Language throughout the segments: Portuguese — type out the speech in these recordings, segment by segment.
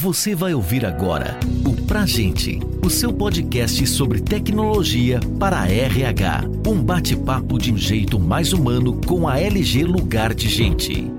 Você vai ouvir agora o Pra Gente, o seu podcast sobre tecnologia para a RH. Um bate-papo de um jeito mais humano com a LG Lugar de Gente.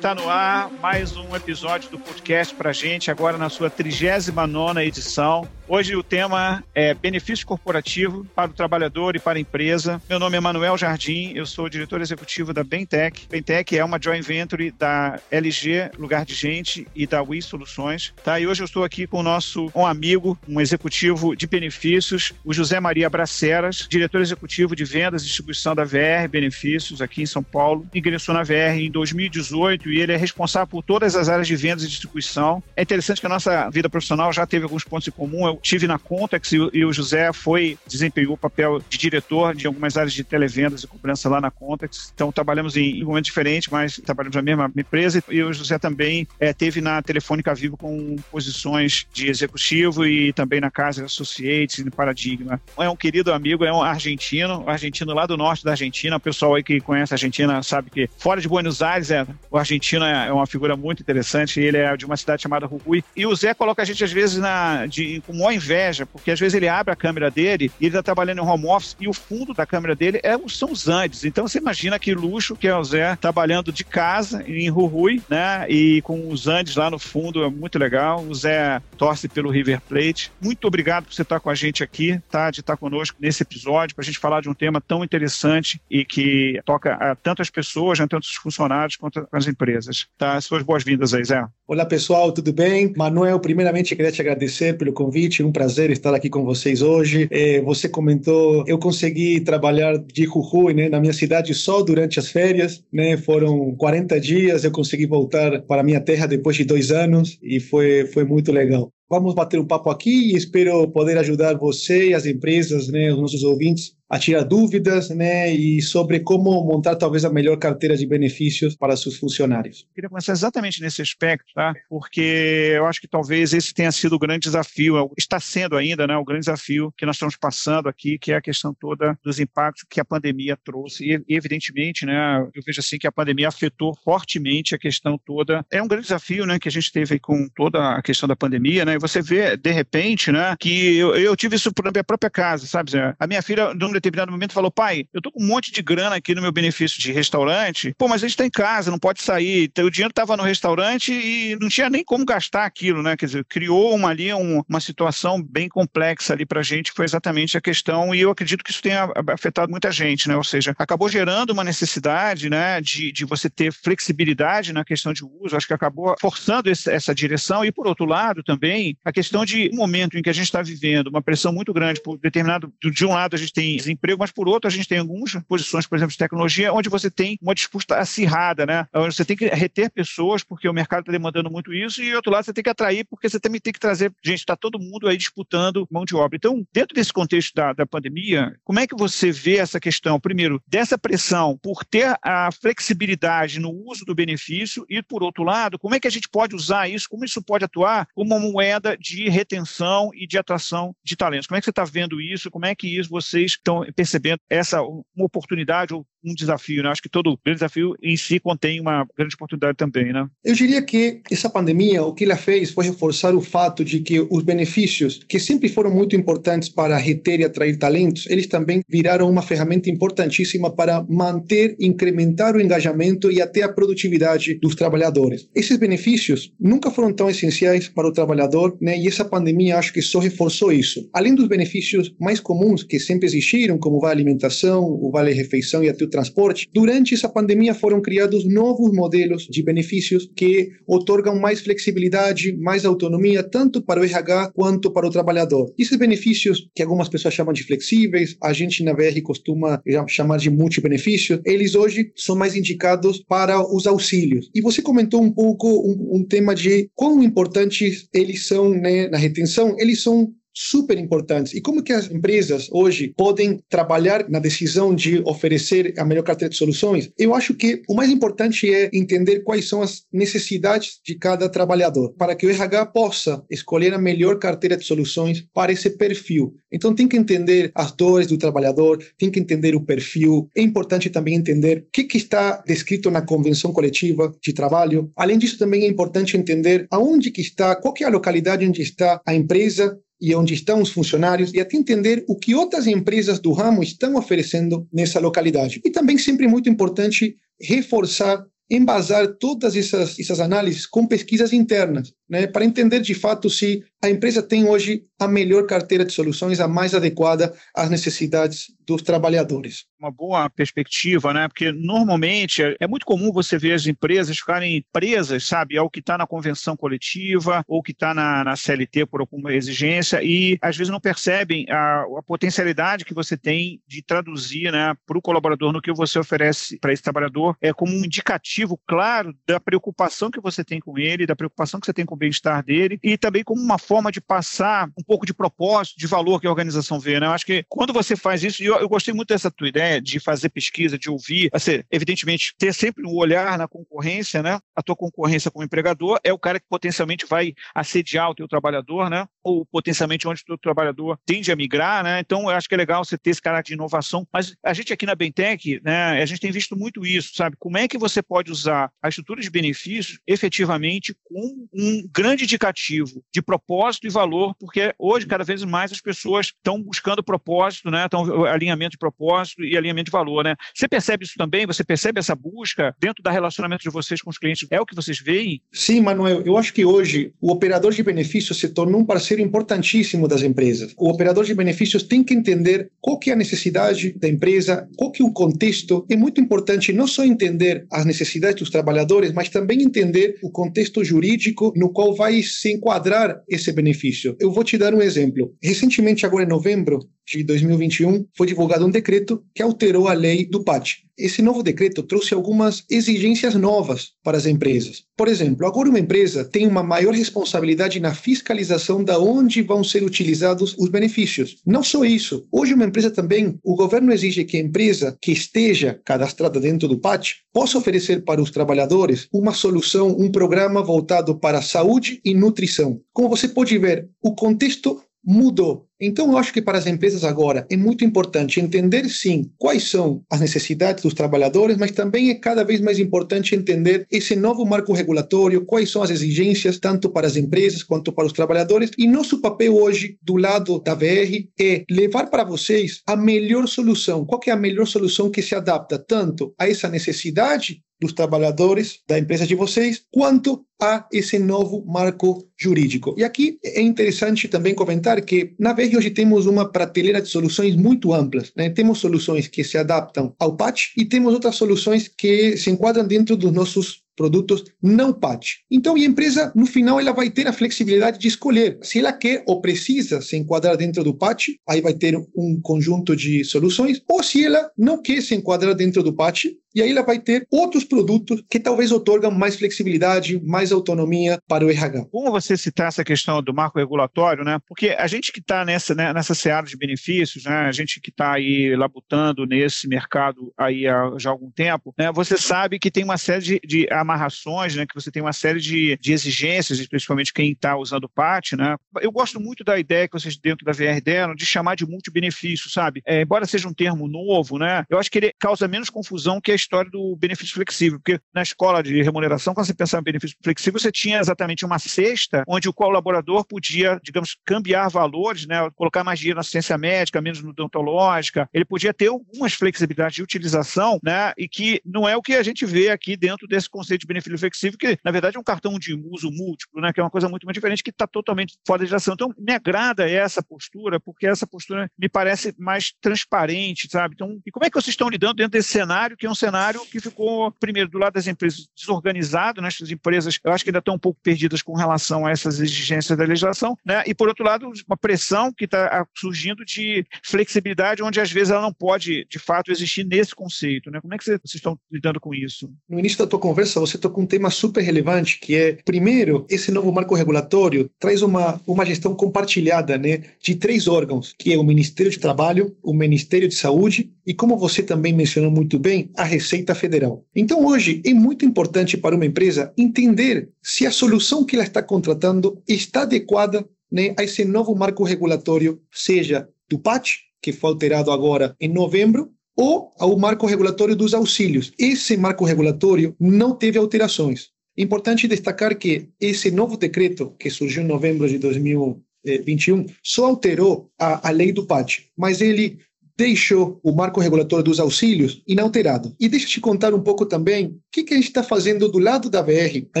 Está no ar mais um episódio do podcast para gente, agora na sua 39 edição. Hoje o tema é benefício corporativo para o trabalhador e para a empresa. Meu nome é Manuel Jardim, eu sou diretor executivo da Bentec. Bentec é uma joint venture da LG Lugar de Gente e da Wii Soluções. Tá? E hoje eu estou aqui com o nosso um amigo, um executivo de benefícios, o José Maria Braceras, diretor executivo de vendas e distribuição da VR Benefícios aqui em São Paulo. Ingressou na VR em 2018 e ele é responsável por todas as áreas de vendas e distribuição. É interessante que a nossa vida profissional já teve alguns pontos em comum. Eu tive na Contex e, o José foi desempenhou o papel de diretor de algumas áreas de televendas e cobrança lá na Contex. Então trabalhamos em, momentos diferentes, mas trabalhamos na mesma empresa e o José também é, teve na Telefônica Vivo com posições de executivo e também na Casa Associates e no Paradigma. É um querido amigo, é um argentino, argentino lá do norte da Argentina. O pessoal aí que conhece a Argentina sabe que fora de Buenos Aires, é, o argentino é, é uma figura muito interessante. Ele é de uma cidade chamada Jujuy. E o Zé coloca a gente às vezes na, de, com maior inveja, porque às vezes ele abre a câmera dele e ele está trabalhando em home office e o fundo da câmera dele é, são os Andes. Então você imagina que luxo que é o Zé trabalhando de casa em Rui, né? E com os Andes lá no fundo, é muito legal. O Zé torce pelo River Plate. Muito obrigado por você estar com a gente aqui, tá? De estar conosco nesse episódio para a gente falar de um tema tão interessante e que toca a tantas pessoas, a tantos funcionários quanto as empresas. Tá? Suas boas-vindas aí, Zé. Olá pessoal, tudo bem? Manuel, primeiramente queria te agradecer pelo convite, um prazer estar aqui com vocês hoje. É, você comentou, eu consegui trabalhar de Jujuy, né, na minha cidade só durante as férias, né, foram 40 dias, eu consegui voltar para minha terra depois de dois anos e foi, foi muito legal. Vamos bater um papo aqui e espero poder ajudar você e as empresas, né, os nossos ouvintes, a tirar dúvidas, né, e sobre como montar talvez a melhor carteira de benefícios para seus funcionários. Queria começar exatamente nesse aspecto, tá? Porque eu acho que talvez esse tenha sido o grande desafio, é está sendo ainda, né, o grande desafio que nós estamos passando aqui, que é a questão toda dos impactos que a pandemia trouxe. E evidentemente, né, eu vejo assim que a pandemia afetou fortemente a questão toda. É um grande desafio, né, que a gente teve com toda a questão da pandemia, né? E você vê de repente, né, que eu, eu tive isso por minha própria casa, sabe? A minha filha, num determinado momento, falou: pai, eu tô com um monte de grana aqui no meu benefício de restaurante, pô, mas a gente tá em casa, não pode sair. Então, o dinheiro estava no restaurante e não tinha nem como gastar aquilo, né? Quer dizer, criou uma, ali um, uma situação bem complexa ali para a gente, que foi exatamente a questão, e eu acredito que isso tenha afetado muita gente, né? Ou seja, acabou gerando uma necessidade, né, de, de você ter flexibilidade na questão de uso, acho que acabou forçando esse, essa direção, e por outro lado também, a questão de um momento em que a gente está vivendo uma pressão muito grande por determinado, de um lado a gente tem desemprego, mas por outro a gente tem algumas posições, por exemplo, de tecnologia, onde você tem uma disputa acirrada, né? Onde você tem que reter pessoas porque o mercado está demandando muito isso, e outro lado você tem que atrair porque você também tem que trazer, gente, está todo mundo aí disputando mão de obra. Então, dentro desse contexto da, da pandemia, como é que você vê essa questão, primeiro, dessa pressão por ter a flexibilidade no uso do benefício e, por outro lado, como é que a gente pode usar isso, como isso pode atuar como uma moeda de retenção e de atração de talentos? Como é que você está vendo isso? Como é que isso vocês estão percebendo essa uma oportunidade ou um desafio, né? Acho que todo grande desafio em si contém uma grande oportunidade também, né? Eu diria que essa pandemia, o que ela fez foi reforçar o fato de que os benefícios, que sempre foram muito importantes para reter e atrair talentos, eles também viraram uma ferramenta importantíssima para manter, incrementar o engajamento e até a produtividade dos trabalhadores. Esses benefícios nunca foram tão essenciais para o trabalhador, né? E essa pandemia acho que só reforçou isso. Além dos benefícios mais comuns que sempre existiram, como vale alimentação, o vale refeição e até o transporte, durante essa pandemia foram criados novos modelos de benefícios que otorgam mais flexibilidade, mais autonomia, tanto para o RH quanto para o trabalhador. Esses benefícios, que algumas pessoas chamam de flexíveis, a gente na VR costuma chamar de multibenefícios, eles hoje são mais indicados para os auxílios. E você comentou um pouco um, um tema de quão importantes eles são né, na retenção, eles são super importantes. E como que as empresas hoje podem trabalhar na decisão de oferecer a melhor carteira de soluções? Eu acho que o mais importante é entender quais são as necessidades de cada trabalhador, para que o RH possa escolher a melhor carteira de soluções para esse perfil. Então tem que entender as dores do trabalhador, tem que entender o perfil. É importante também entender o que, que está descrito na convenção coletiva de trabalho. Além disso, também é importante entender aonde que está, qual que é a localidade onde está a empresa e onde estão os funcionários e até entender o que outras empresas do ramo estão oferecendo nessa localidade. E também sempre muito importante reforçar embasar todas essas, essas análises com pesquisas internas, né, para entender de fato se a empresa tem hoje a melhor carteira de soluções, a mais adequada às necessidades dos trabalhadores. Uma boa perspectiva, né? Porque normalmente é, é muito comum você ver as empresas ficarem presas, sabe, ao que está na convenção coletiva ou que está na, na, CLT por alguma exigência e às vezes não percebem a, a potencialidade que você tem de traduzir, né, para o colaborador no que você oferece para esse trabalhador é como um indicativo claro da preocupação que você tem com ele, da preocupação que você tem com bem-estar dele e também como uma forma de passar um pouco de propósito, de valor que a organização vê. Né? Eu acho que quando você faz isso, e eu, eu gostei muito dessa tua ideia de fazer pesquisa, de ouvir, assim, evidentemente, ter sempre um olhar na concorrência, né? A tua concorrência como empregador é o cara que potencialmente vai assediar o teu trabalhador, né? Ou potencialmente onde o teu trabalhador tende a migrar, né? Então, eu acho que é legal você ter esse caráter de inovação. Mas a gente aqui na Bentec, né? A gente tem visto muito isso, sabe? Como é que você pode usar a estrutura de benefícios efetivamente como um grande indicativo de propósito e valor, porque hoje, cada vez mais, as pessoas estão buscando propósito, né? Estão alinhamento de propósito e alinhamento de valor, né? Você percebe isso também? Você percebe essa busca dentro do relacionamento de vocês com os clientes? É o que vocês veem? Sim, Manuel. Eu acho que hoje o operador de benefícios se tornou um parceiro importantíssimo das empresas. O operador de benefícios tem que entender qual que é a necessidade da empresa, qual que é o contexto. É muito importante não só entender as necessidades dos trabalhadores, mas também entender o contexto jurídico no qual vai se enquadrar esse benefício. Eu vou te dar um exemplo. Recentemente, agora em novembro de 2021, foi divulgado um decreto que alterou a lei do PAT. Esse novo decreto trouxe algumas exigências novas para as empresas. Por exemplo, agora uma empresa tem uma maior responsabilidade na fiscalização da onde vão ser utilizados os benefícios. Não só isso, hoje uma empresa também, o governo exige que a empresa que esteja cadastrada dentro do PAT possa oferecer para os trabalhadores uma solução, um programa voltado para saúde e nutrição. Como você pode ver, o contexto mudou. Então, eu acho que para as empresas agora é muito importante entender, sim, quais são as necessidades dos trabalhadores, mas também é cada vez mais importante entender esse novo marco regulatório, quais são as exigências, tanto para as empresas quanto para os trabalhadores. E nosso papel hoje, do lado da VR, é levar para vocês a melhor solução. Qual é a melhor solução que se adapta tanto a essa necessidade dos trabalhadores da empresa de vocês, quanto a esse novo marco jurídico. E aqui é interessante também comentar que na VEG hoje temos uma prateleira de soluções muito amplas. Né? Temos soluções que se adaptam ao patch e temos outras soluções que se enquadram dentro dos nossos produtos não patch. Então, a empresa, no final, ela vai ter a flexibilidade de escolher se ela quer ou precisa se enquadrar dentro do patch, aí vai ter um conjunto de soluções, ou se ela não quer se enquadrar dentro do patch, e aí ela vai ter outros produtos que talvez otorgam mais flexibilidade, mais autonomia para o RH. Como você citar essa questão do marco regulatório, né? Porque a gente que está nessa, né, nessa seara de benefícios, né? A gente que está aí labutando nesse mercado aí há já algum tempo, né? Você sabe que tem uma série de, de amarrações, né? Que você tem uma série de, de exigências, principalmente quem está usando o PAT, né? Eu gosto muito da ideia que vocês dentro da VR deram de chamar de multibenefício, sabe? É, embora seja um termo novo, né? Eu acho que ele causa menos confusão que a história do benefício flexível, porque na escola de remuneração, quando você pensava em benefício flexível, você tinha exatamente uma cesta onde o colaborador podia, digamos, cambiar valores, né, colocar mais dinheiro na assistência médica, menos no odontológica, ele podia ter algumas flexibilidades de utilização, né, e que não é o que a gente vê aqui dentro desse conceito de benefício flexível, que na verdade é um cartão de uso múltiplo, né, que é uma coisa muito mais diferente, que está totalmente fora de ação. Então, me agrada essa postura, porque essa postura me parece mais transparente, sabe? Então, e como é que vocês estão lidando dentro desse cenário, que é um cenário cenário que ficou, primeiro, do lado das empresas desorganizado, né? as empresas eu acho que ainda estão um pouco perdidas com relação a essas exigências da legislação, né? e por outro lado, uma pressão que está surgindo de flexibilidade, onde às vezes ela não pode, de fato, existir nesse conceito. Né? Como é que vocês estão lidando com isso? No início da tua conversa, você tocou um tema super relevante, que é, primeiro, esse novo marco regulatório traz uma, uma gestão compartilhada né, de três órgãos, que é o Ministério de Trabalho, o Ministério de Saúde e, como você também mencionou muito bem, a Receita Federal. Então, hoje, é muito importante para uma empresa entender se a solução que ela está contratando está adequada né, a esse novo marco regulatório, seja do PAT, que foi alterado agora em novembro, ou ao marco regulatório dos auxílios. Esse marco regulatório não teve alterações. Importante destacar que esse novo decreto, que surgiu em novembro de 2021, só alterou a, a lei do PAT, mas ele deixou o marco regulatório dos auxílios inalterado. E deixa eu te contar um pouco também o que, que a gente está fazendo do lado da VR. A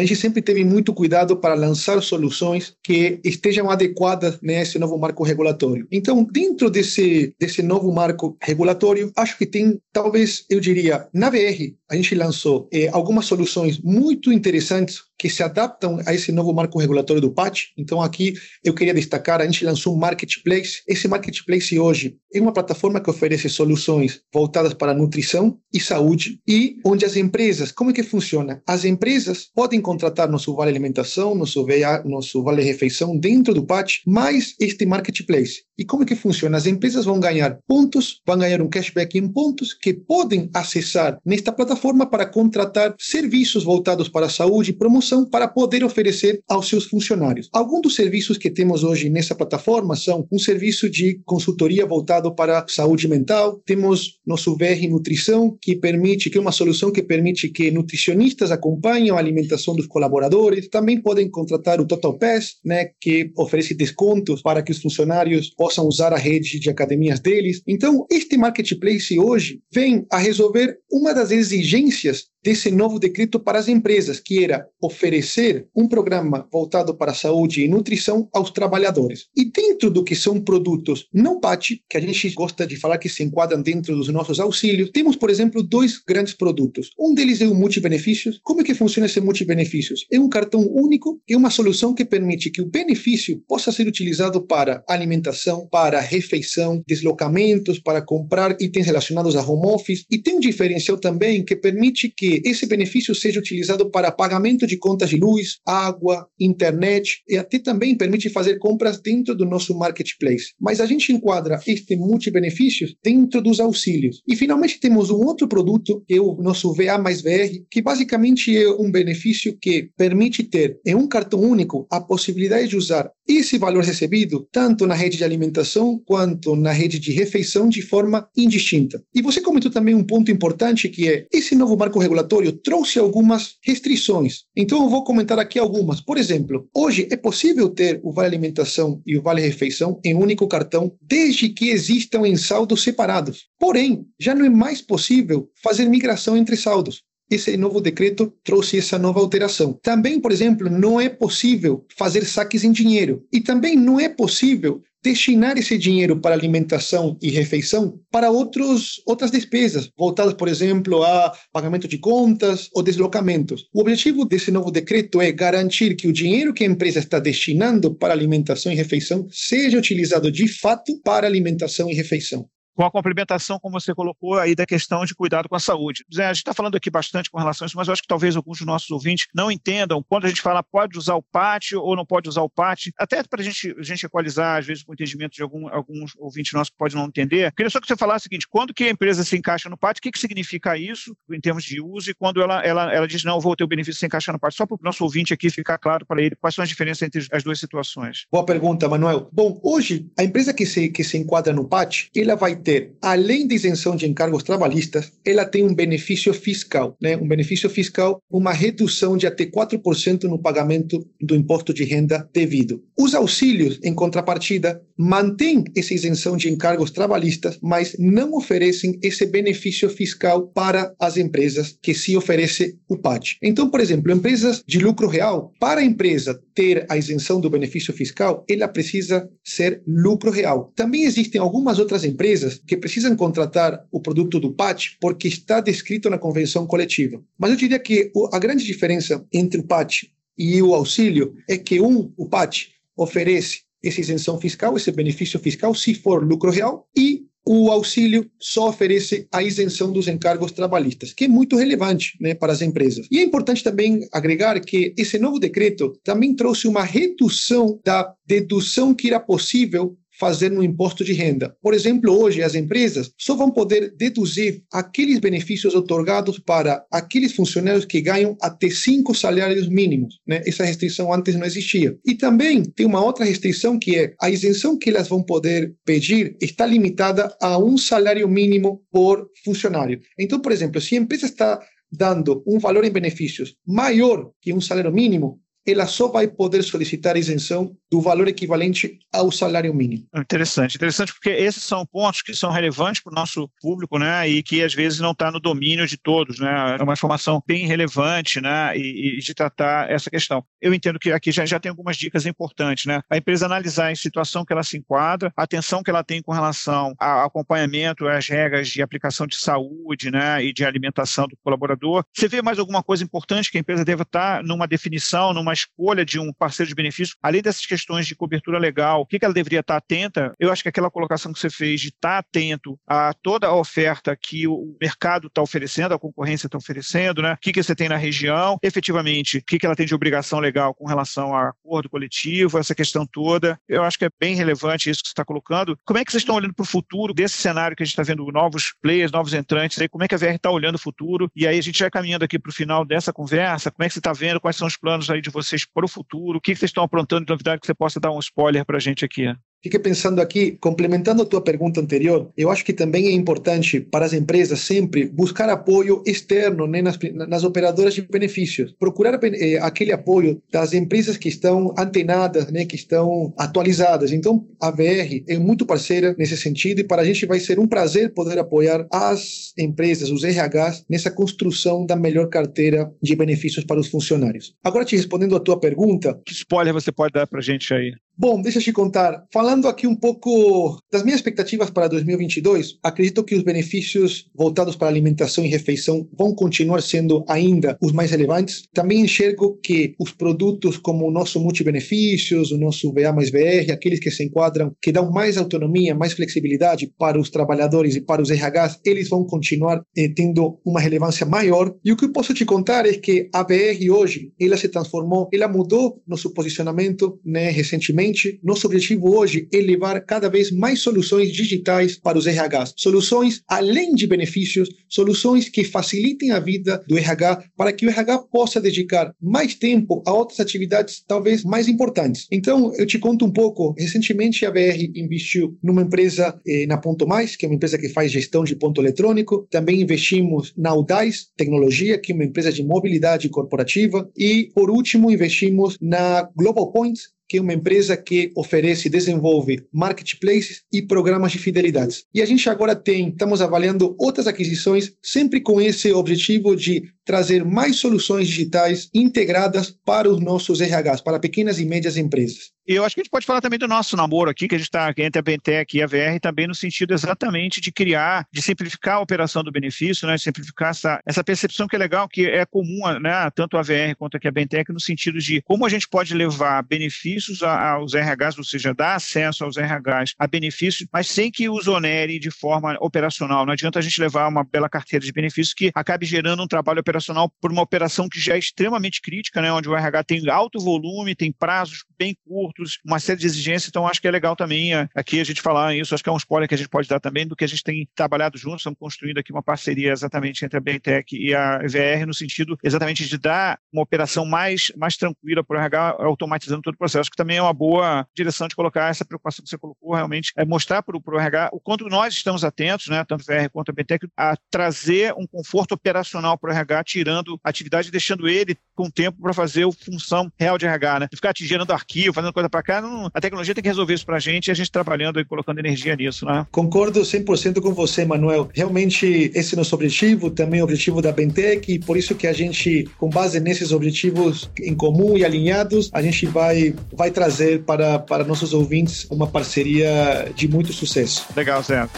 gente sempre teve muito cuidado para lançar soluções que estejam adequadas nesse novo marco regulatório. Então, dentro desse, desse novo marco regulatório, acho que tem, talvez, eu diria, na VR, a gente lançou eh, algumas soluções muito interessantes que se adaptam a esse novo marco regulatório do PAT. Então, aqui eu queria destacar: a gente lançou um marketplace. Esse marketplace hoje é uma plataforma que oferece soluções voltadas para nutrição e saúde e onde as empresas, como é que funciona? As empresas podem contratar nosso vale alimentação, nosso VA, nosso vale refeição dentro do PAT, mais este marketplace. E como é que funciona? As empresas vão ganhar pontos, vão ganhar um cashback em pontos que podem acessar nesta plataforma para contratar serviços voltados para a saúde e promoção para poder oferecer aos seus funcionários. Alguns dos serviços que temos hoje nessa plataforma são um serviço de consultoria voltado para saúde mental, temos nosso VR Nutrição, que permite, que é uma solução que permite que nutricionistas acompanhem a alimentação dos colaboradores, também podem contratar o Total Pass, né, que oferece descontos para que os funcionários possam usar a rede de academias deles. Então, este marketplace hoje vem a resolver uma das exigências desse novo decreto para as empresas, que era oferecer um programa voltado para a saúde e nutrição aos trabalhadores. E dentro do que são produtos não PAT, que a gente gosta de falar que se enquadram dentro dos nossos auxílios, temos, por exemplo, dois grandes produtos. Um deles é o multibenefícios. Como é que funciona esse multibenefícios? É um cartão único, é uma solução que permite que o benefício possa ser utilizado para alimentação, para refeição, deslocamentos, para comprar itens relacionados a home office, e tem um diferencial também que permite que esse benefício seja utilizado para pagamento de contas de luz, água, internet e até também permite fazer compras dentro do nosso marketplace. Mas a gente enquadra este multibenefícios dentro dos auxílios. E finalmente temos um outro produto, que é o nosso VA mais VR, que basicamente é um benefício que permite ter em um cartão único a possibilidade de usar esse valor recebido tanto na rede de alimentação quanto na rede de refeição de forma indistinta. E você comentou também um ponto importante que é esse novo marco regulador regulatório trouxe algumas restrições. Então eu vou comentar aqui algumas. Por exemplo, hoje é possível ter o Vale Alimentação e o Vale Refeição em um único cartão, desde que existam em saldos separados. Porém, já não é mais possível fazer migração entre saldos esse novo decreto trouxe essa nova alteração. Também, por exemplo, não é possível fazer saques em dinheiro. E também não é possível destinar esse dinheiro para alimentação e refeição para outros, outras despesas, voltadas, por exemplo, a pagamento de contas ou deslocamentos. O objetivo desse novo decreto é garantir que o dinheiro que a empresa está destinando para alimentação e refeição seja utilizado de fato para alimentação e refeição com a complementação, como você colocou aí, da questão de cuidado com a saúde. Zé, a gente está falando aqui bastante com relação a isso, mas eu acho que talvez alguns dos nossos ouvintes não entendam quando a gente fala pode usar o PAT ou não pode usar o PAT, até para a gente, a gente equalizar, às vezes, com o entendimento de algum, alguns ouvintes nossos que podem não entender. Queria só que você falasse o seguinte: quando que a empresa se encaixa no PAT, o que, que significa isso em termos de uso e quando ela, ela, ela diz, não, vou ter o benefício se encaixar no PAT? Só para o nosso ouvinte aqui ficar claro para ele quais são as diferenças entre as duas situações. Boa pergunta, Manuel. Bom, hoje, a empresa que se, que se enquadra no PAT, ela vai ter, além de isenção de encargos trabalhistas, ela tem um benefício fiscal, né? Um benefício fiscal, uma redução de até 4% no pagamento do imposto de renda devido. Os auxílios, em contrapartida, mantêm essa isenção de encargos trabalhistas, mas não oferecem esse benefício fiscal para as empresas que se oferece o PAT. Então, por exemplo, empresas de lucro real, para a empresa ter a isenção do benefício fiscal, ela precisa ser lucro real. Também existem algumas outras empresas que precisam contratar o produto do PAT porque está descrito na convenção coletiva. Mas eu diria que a grande diferença entre o PAT e o auxílio é que um, o PAT, oferece essa isenção fiscal, esse benefício fiscal, se for lucro real, e o auxílio só oferece a isenção dos encargos trabalhistas, que é muito relevante né, para as empresas. E é importante também agregar que esse novo decreto também trouxe uma redução da dedução que era possível fazer no imposto de renda. Por exemplo, hoje as empresas só vão poder deduzir aqueles benefícios otorgados para aqueles funcionários que ganham até cinco salários mínimos. Né? Essa restrição antes não existia. E também tem uma outra restrição que é a isenção que elas vão poder pedir está limitada a um salário mínimo por funcionário. Então, por exemplo, se a empresa está dando um valor em benefícios maior que um salário mínimo, ela só vai poder solicitar isenção do valor equivalente ao salário mínimo. Interessante, interessante porque esses são pontos que são relevantes para o nosso público, né, e que às vezes não está no domínio de todos, né, é uma informação bem relevante, né, e, e, de tratar essa questão. Eu entendo que aqui já, já tem algumas dicas importantes, né, a empresa analisar a situação que ela se enquadra, a atenção que ela tem com relação ao acompanhamento, às regras de aplicação de saúde, né, e de alimentação do colaborador. Você vê mais alguma coisa importante que a empresa deva estar numa definição, numa escolha de um parceiro de benefício, além dessas questões de cobertura legal, o que, que ela deveria estar atenta? Eu acho que aquela colocação que você fez de estar atento a toda a oferta que o mercado está oferecendo, a concorrência está oferecendo, né? O que, que você tem na região, efetivamente, o que, que ela tem de obrigação legal com relação a acordo coletivo, essa questão toda. Eu acho que é bem relevante isso que você está colocando. Como é que vocês estão olhando para o futuro desse cenário que a gente está vendo novos players, novos entrantes aí? Como é que a VR está olhando o futuro? E aí a gente vai caminhando aqui para o final dessa conversa. Como é que você está vendo? Quais são os planos aí de vocês? Vocês para o futuro? O que vocês estão aprontando de novidade que você possa dar um spoiler para a gente aqui? Fiquei pensando aqui, complementando a tua pergunta anterior, eu acho que também é importante para as empresas sempre buscar apoio externo né, nas, nas operadoras de benefícios. Procurar eh, aquele apoio das empresas que estão antenadas, né, que estão atualizadas. Então, a VR é muito parceira nesse sentido e para a gente vai ser um prazer poder apoiar as empresas, os RHs, nessa construção da melhor carteira de benefícios para os funcionários. Agora, te respondendo a tua pergunta... Que spoiler você pode dar para a gente aí? Bom, deixa eu te contar. Falando aqui um pouco das minhas expectativas para 2022, acredito que os benefícios voltados para alimentação e refeição vão continuar sendo ainda os mais relevantes. Também enxergo que os produtos como o nosso multibenefícios, o nosso VA mais VR, aqueles que se enquadram, que dão mais autonomia, mais flexibilidade para os trabalhadores e para os RHs, eles vão continuar eh, tendo uma relevância maior. E o que eu posso te contar é que a VR hoje, ela se transformou, ela mudou nosso posicionamento né, recentemente nosso objetivo hoje é levar cada vez mais soluções digitais para os RHs. Soluções além de benefícios, soluções que facilitem a vida do RH para que o RH possa dedicar mais tempo a outras atividades talvez mais importantes. Então, eu te conto um pouco. Recentemente, a VR investiu numa empresa eh, na Ponto Mais, que é uma empresa que faz gestão de ponto eletrônico. Também investimos na Udais Tecnologia, que é uma empresa de mobilidade corporativa. E, por último, investimos na Global Points, que é uma empresa que oferece e desenvolve marketplaces e programas de fidelidade. E a gente agora tem, estamos avaliando outras aquisições, sempre com esse objetivo de trazer mais soluções digitais integradas para os nossos RHs, para pequenas e médias empresas. E eu acho que a gente pode falar também do nosso namoro aqui, que a gente está entre a Bentec e a VR, também no sentido exatamente de criar, de simplificar a operação do benefício, né, simplificar essa, essa percepção que é legal, que é comum, né, tanto a VR quanto aqui a Bentec, no sentido de como a gente pode levar benefícios aos RHs, ou seja, dar acesso aos RHs a benefícios, mas sem que os onere de forma operacional. Não adianta a gente levar uma bela carteira de benefícios que acabe gerando um trabalho operacional por uma operação que já é extremamente crítica, né, onde o RH tem alto volume, tem prazos bem curtos, uma série de exigências, então acho que é legal também é, aqui a gente falar isso, acho que é um spoiler que a gente pode dar também do que a gente tem trabalhado juntos, estamos construindo aqui uma parceria exatamente entre a Bentec e a VR no sentido exatamente de dar uma operação mais, mais tranquila para o RH, automatizando todo o processo, que também é uma boa direção de colocar essa preocupação que você colocou, realmente, é mostrar para o RH o quanto nós estamos atentos, né, tanto VR quanto a Bentec, a trazer um conforto operacional para o RH tirando atividade e deixando ele com tempo para fazer a função real de RH, né? Ficar gerando arquivo, fazendo para cá, não, a tecnologia tem que resolver isso para a gente e a gente trabalhando e colocando energia nisso, né? Concordo 100% com você, Manuel. Realmente esse é nosso objetivo, também o objetivo da Bentec, e por isso que a gente, com base nesses objetivos em comum e alinhados, a gente vai, vai trazer para, para nossos ouvintes uma parceria de muito sucesso. Legal, Zé.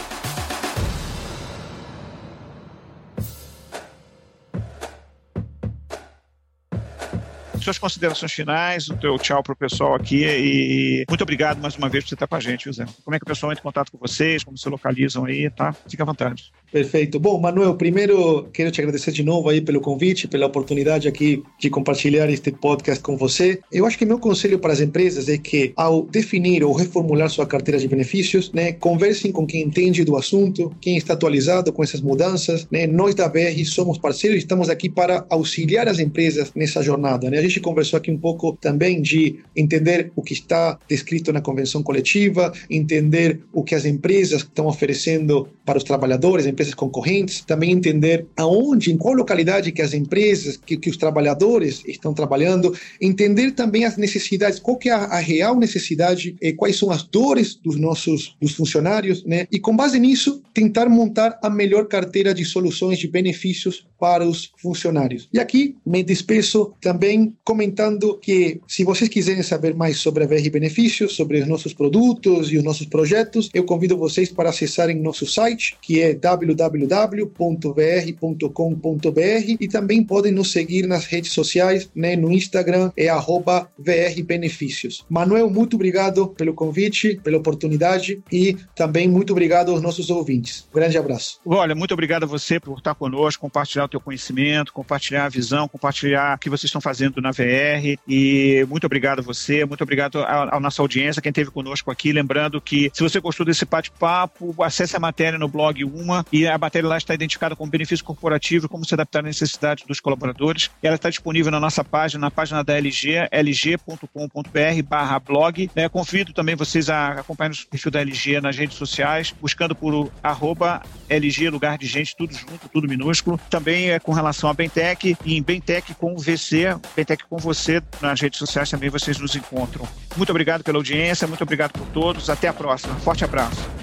Suas considerações finais, o teu tchau para o pessoal aqui e muito obrigado mais uma vez por você estar com a gente, Zé. Como é que o pessoal entra em contato com vocês, como se localizam aí, tá? Fica à vontade. Perfeito. Bom, Manuel, primeiro quero te agradecer de novo aí pelo convite, pela oportunidade aqui de compartilhar este podcast com você. Eu acho que meu conselho para as empresas é que ao definir ou reformular sua carteira de benefícios, né, conversem com quem entende do assunto, quem está atualizado com essas mudanças, né? Nós da BR somos parceiros e estamos aqui para auxiliar as empresas nessa jornada, né? A gente conversou aqui um pouco também de entender o que está descrito na convenção coletiva, entender o que as empresas estão oferecendo para os trabalhadores, empresas concorrentes, também entender aonde, em qual localidade que as empresas, que, que os trabalhadores estão trabalhando, entender também as necessidades, qual que é a, a real necessidade, eh, quais são as dores dos nossos dos funcionários, né? E com base nisso, tentar montar a melhor carteira de soluções de benefícios para os funcionários. E aqui me despeço também comentando que se vocês quiserem saber mais sobre a VR Benefícios, sobre os nossos produtos e os nossos projetos, eu convido vocês para acessarem nosso site, que é www.vr.com.br e também podem nos seguir nas redes sociais, né, no Instagram é vrbenefícios. Manuel, muito obrigado pelo convite, pela oportunidade e também muito obrigado aos nossos ouvintes. Um grande abraço. Olha, muito obrigado a você por estar conosco, compartilhar teu conhecimento, compartilhar a visão, compartilhar o que vocês estão fazendo na VR e muito obrigado a você, muito obrigado à, nossa audiência, quem esteve conosco aqui, lembrando que se você gostou desse bate-papo, acesse a matéria no blog Uma e a matéria lá está identificada como benefício corporativo, como se adaptar às necessidades dos colaboradores. Ela está disponível na nossa página, na página da LG, lg.com.br blog. É, convido também vocês a acompanhar o perfil da LG nas redes sociais, buscando por arroba LG, lugar de gente, tudo junto, tudo minúsculo. Também é com relação a Bentec, e em Bentec com VC, Bentec com você, nas redes sociais também vocês nos encontram. Muito obrigado pela audiência, muito obrigado por todos. Até a próxima. Forte abraço.